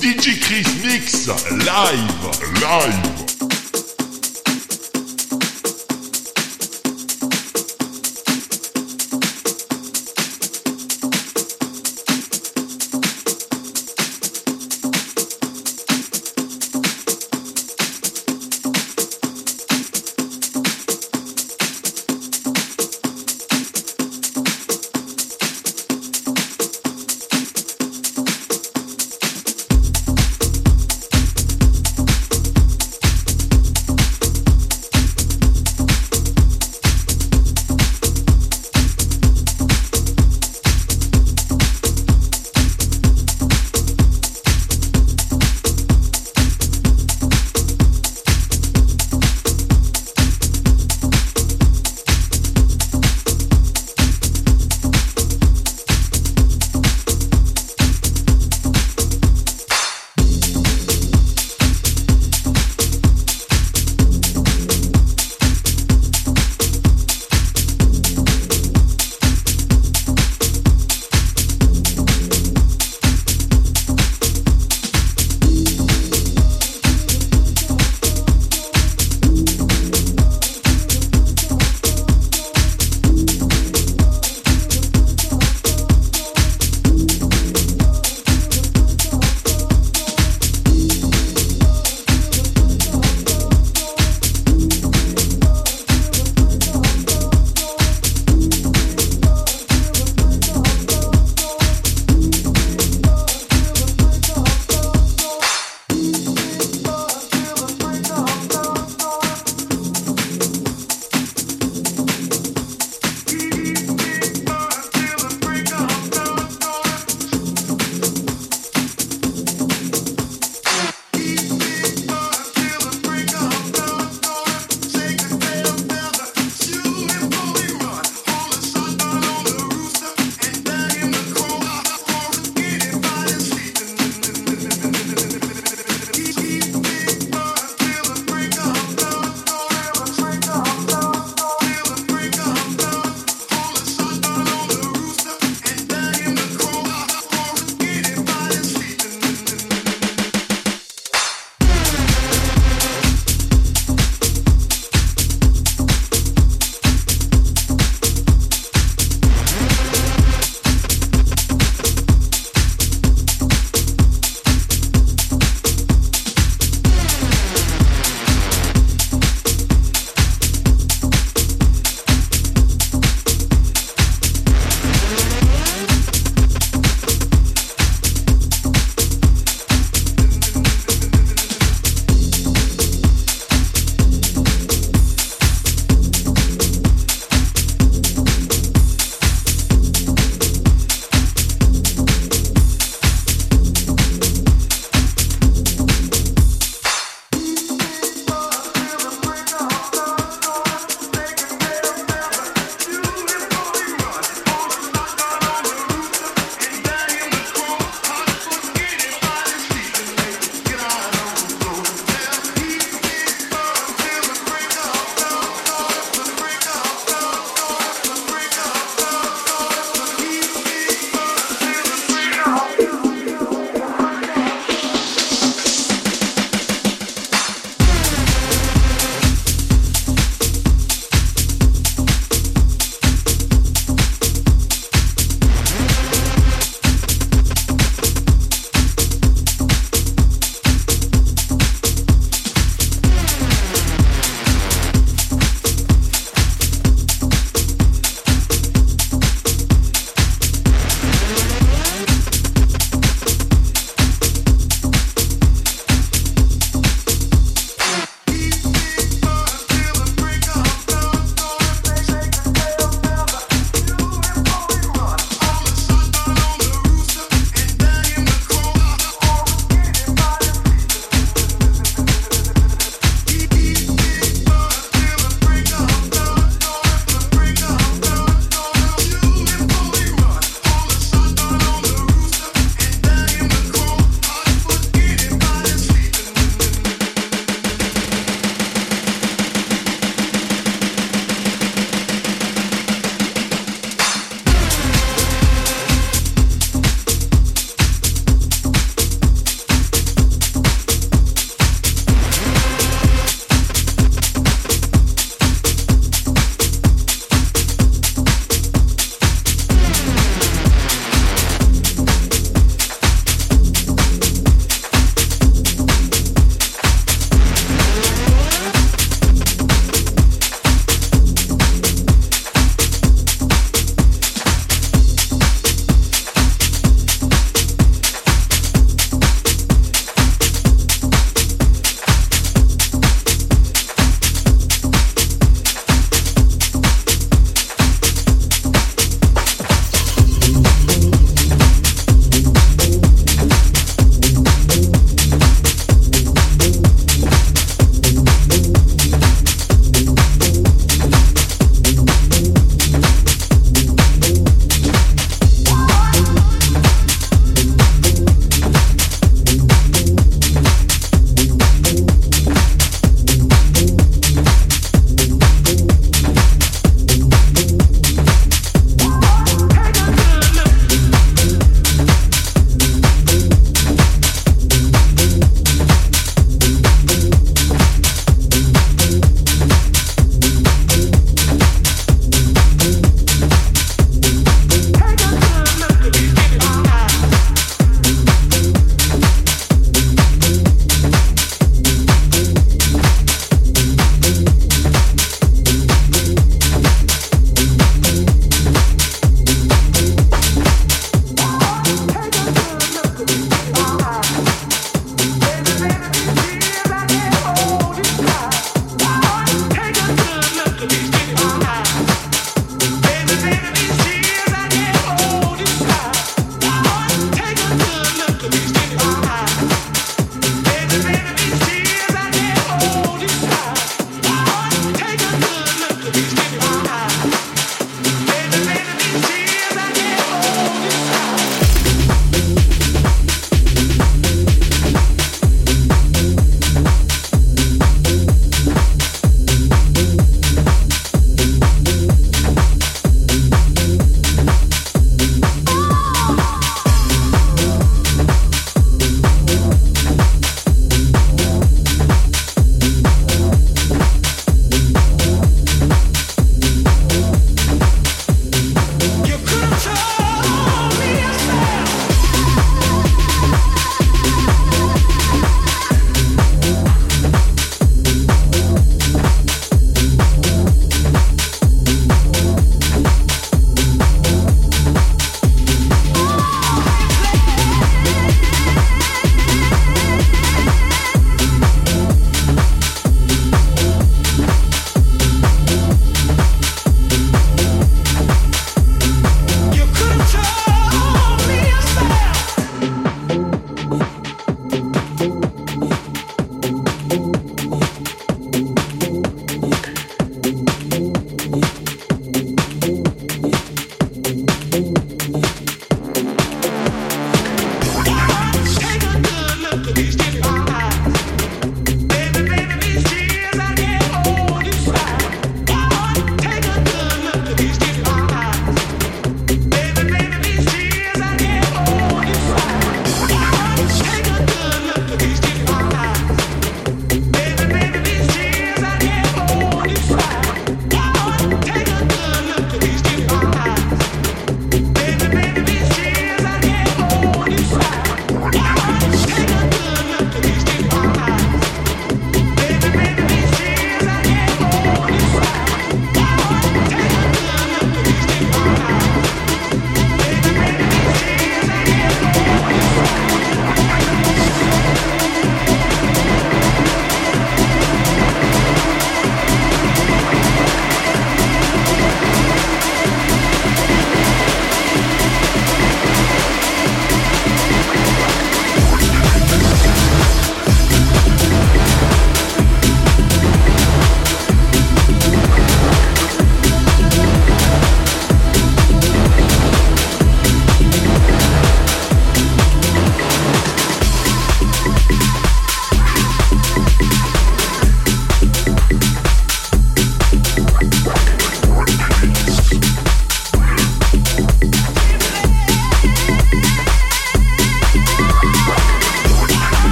DJ Chris Mix live, live.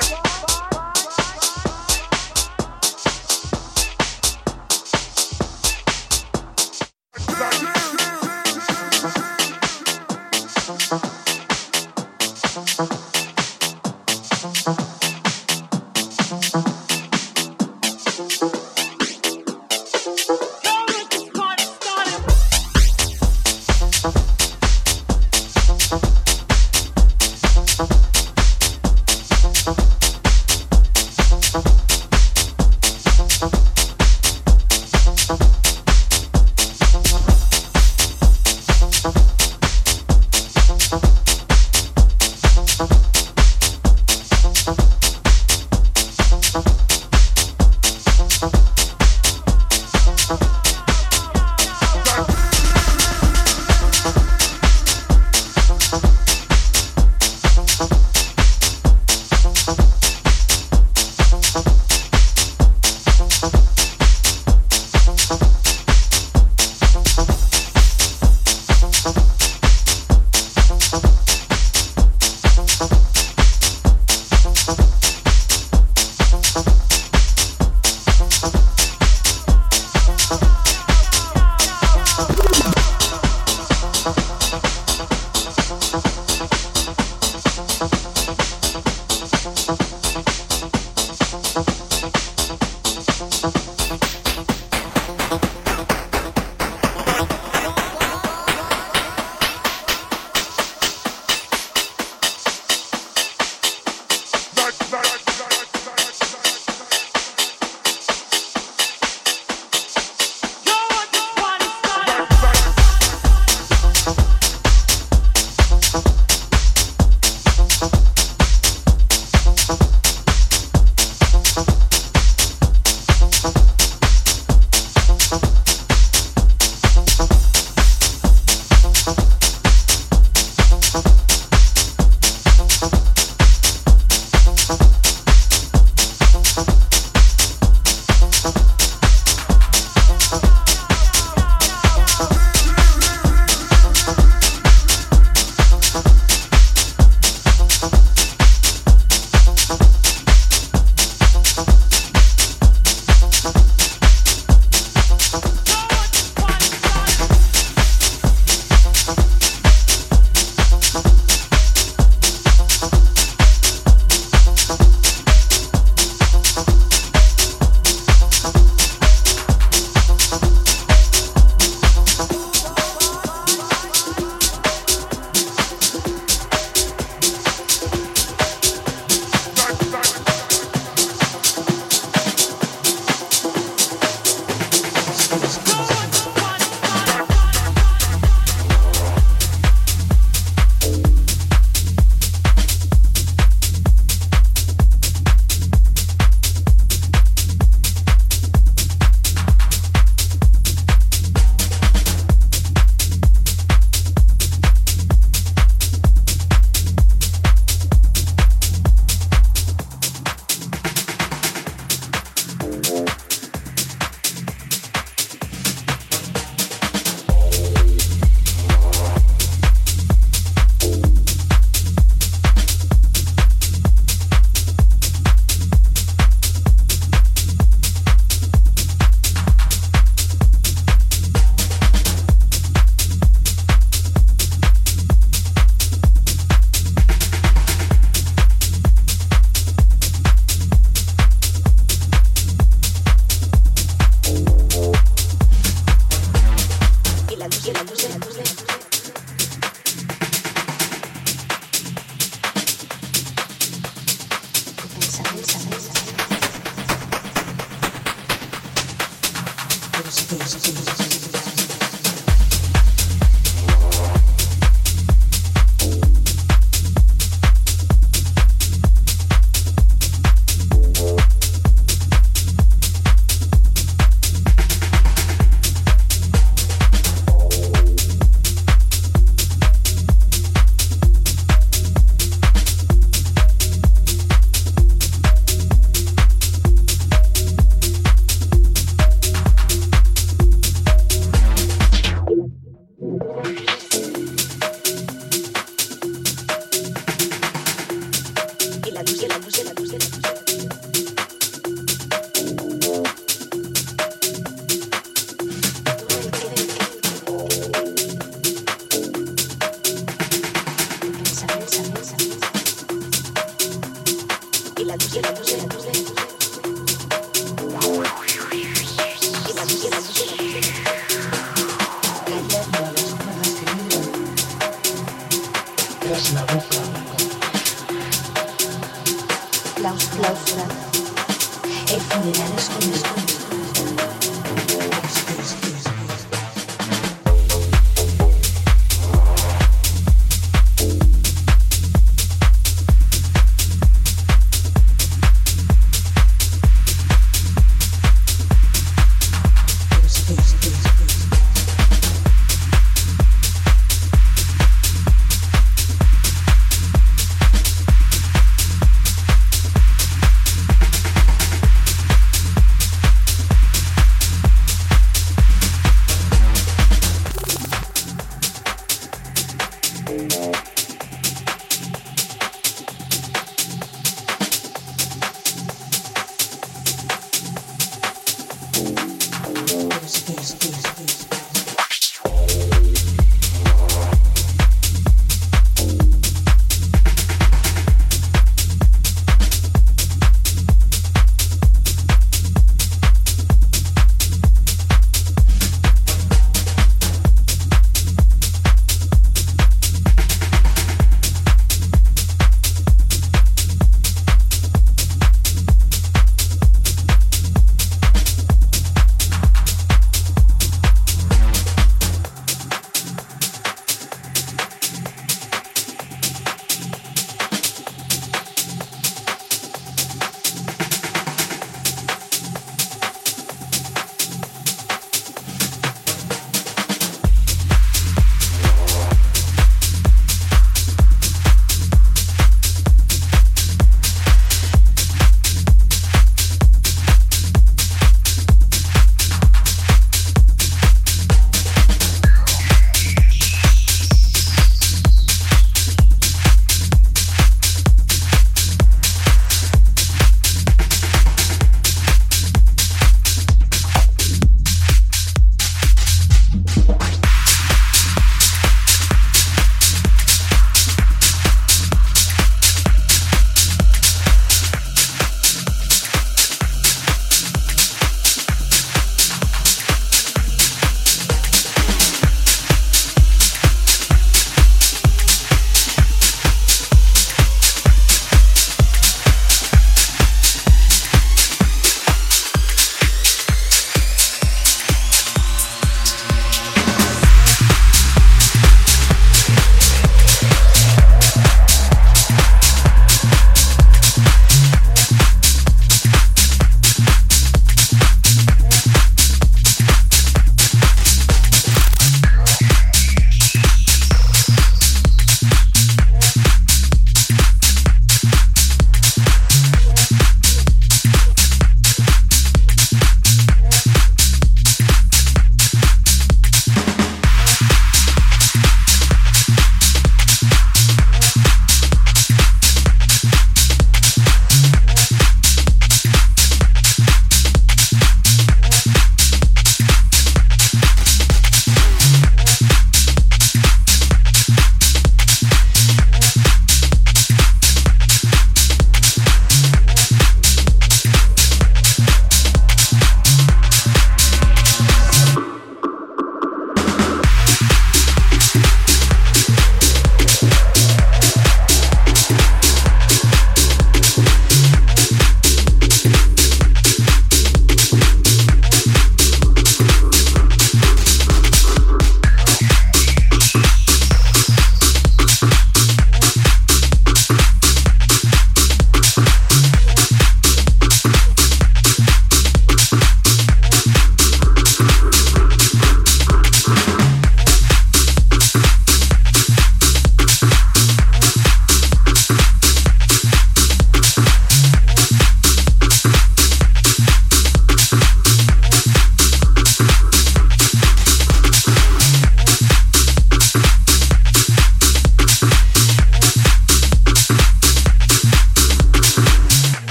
Start.